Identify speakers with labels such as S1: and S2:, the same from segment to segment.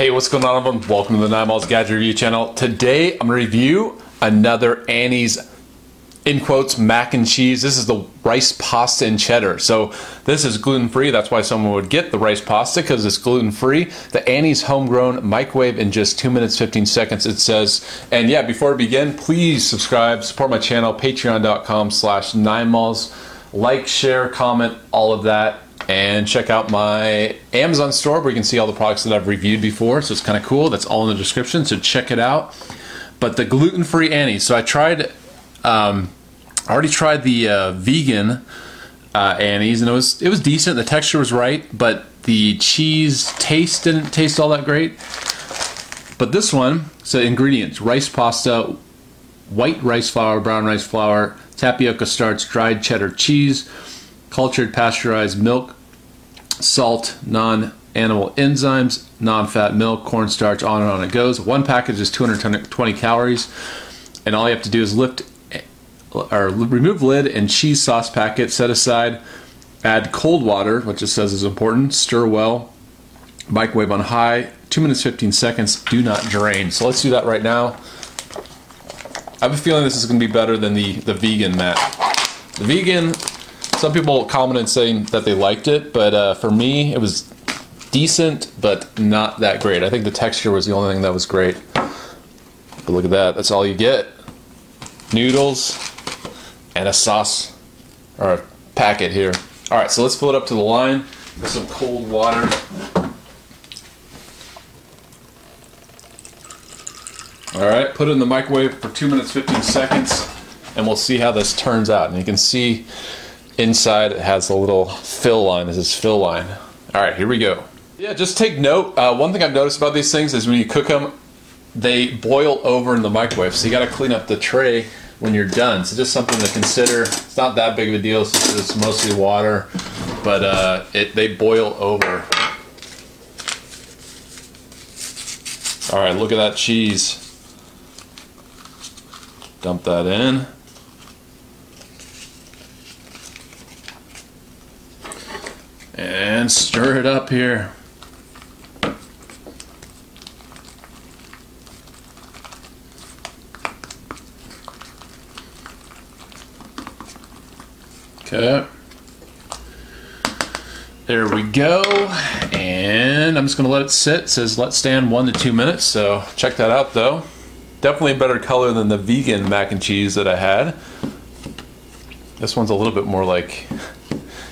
S1: Hey, what's going on everyone? Welcome to the Nine Miles Gadget Review channel. Today I'm going to review another Annie's in quotes mac and cheese. This is the rice pasta and cheddar. So this is gluten free. That's why someone would get the rice pasta because it's gluten free. The Annie's homegrown microwave in just two minutes 15 seconds. It says. And yeah, before we begin, please subscribe, support my channel, Patreon.com/slash Nine Miles. Like, share, comment, all of that. And check out my Amazon store where you can see all the products that I've reviewed before. So it's kind of cool. That's all in the description. So check it out. But the gluten free Annie. So I tried um, I already tried the uh, vegan uh, Annie's, and it was it was decent. The texture was right, but the cheese taste didn't taste all that great. But this one, so ingredients: rice pasta, white rice flour, brown rice flour, tapioca starch, dried cheddar cheese, cultured pasteurized milk, salt, non-animal enzymes, non-fat milk, cornstarch, on and on it goes. One package is 220 calories, and all you have to do is lift or remove lid and cheese sauce packet set aside add cold water which it says is important stir well microwave on high 2 minutes 15 seconds do not drain. So let's do that right now. I have a feeling this is going to be better than the the vegan mat. The vegan some people commented saying that they liked it but uh, for me it was decent but not that great i think the texture was the only thing that was great but look at that that's all you get noodles and a sauce or a packet here. All right, so let's fill it up to the line with some cold water. All right, put it in the microwave for two minutes, 15 seconds, and we'll see how this turns out. And you can see inside it has a little fill line. This is fill line. All right, here we go. Yeah, just take note. Uh, one thing I've noticed about these things is when you cook them, they boil over in the microwave. So you got to clean up the tray when you're done. So just something to consider. It's not that big of a deal since it's mostly water, but uh, it they boil over. All right, look at that cheese. Dump that in. And stir it up here. Okay. There we go. And I'm just going to let it sit. It says let stand one to two minutes. So check that out though. Definitely a better color than the vegan mac and cheese that I had. This one's a little bit more like.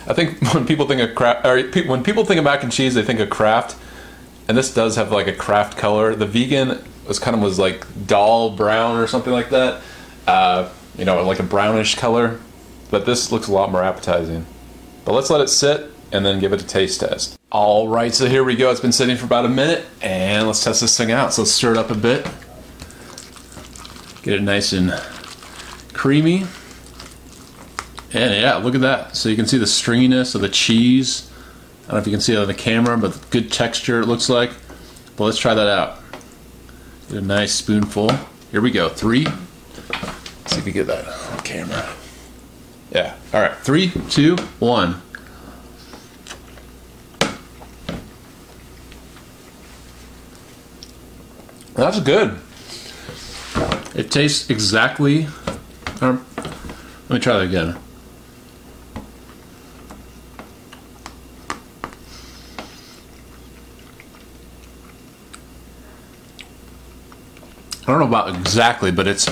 S1: I think when people think of Kraft, when people think of mac and cheese, they think of Kraft, and this does have like a Kraft color. The vegan was kind of was like dull brown or something like that. Uh, you know, like a brownish color but this looks a lot more appetizing. But let's let it sit and then give it a taste test. All right, so here we go. It's been sitting for about a minute, and let's test this thing out. So let's stir it up a bit, get it nice and creamy. And yeah, look at that. So you can see the stringiness of the cheese. I don't know if you can see it on the camera, but good texture it looks like. But let's try that out. Get a nice spoonful. Here we go. Three. Let's see if we get that on camera. Yeah. All right. Three, two, one. That's good. It tastes exactly. Um, let me try that again. I don't know about exactly, but it's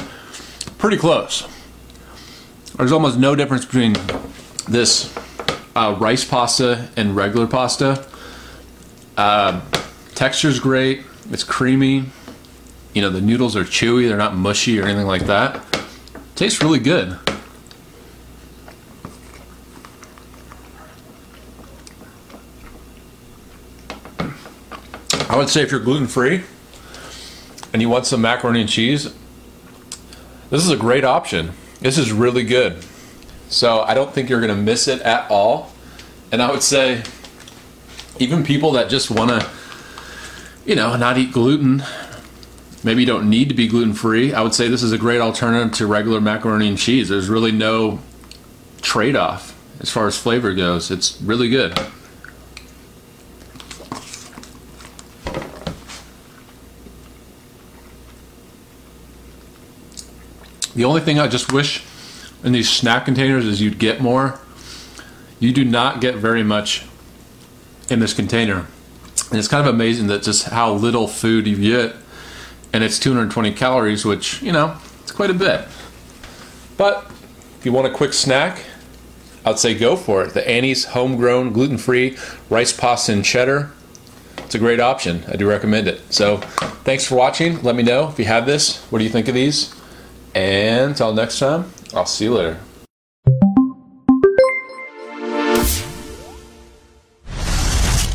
S1: pretty close. There's almost no difference between this uh, rice pasta and regular pasta. Uh, texture's great. It's creamy. You know, the noodles are chewy. They're not mushy or anything like that. Tastes really good. I would say if you're gluten free and you want some macaroni and cheese, this is a great option. This is really good. So I don't think you're going to miss it at all. And I would say, even people that just want to, you know, not eat gluten, maybe you don't need to be gluten free. I would say this is a great alternative to regular macaroni and cheese. There's really no trade off as far as flavor goes. It's really good. The only thing I just wish in these snack containers is you'd get more. You do not get very much in this container. And it's kind of amazing that just how little food you get. And it's 220 calories, which, you know, it's quite a bit. But if you want a quick snack, I'd say go for it. The Annie's homegrown, gluten free rice pasta and cheddar. It's a great option. I do recommend it. So thanks for watching. Let me know if you have this. What do you think of these? And until next time, I'll see you later.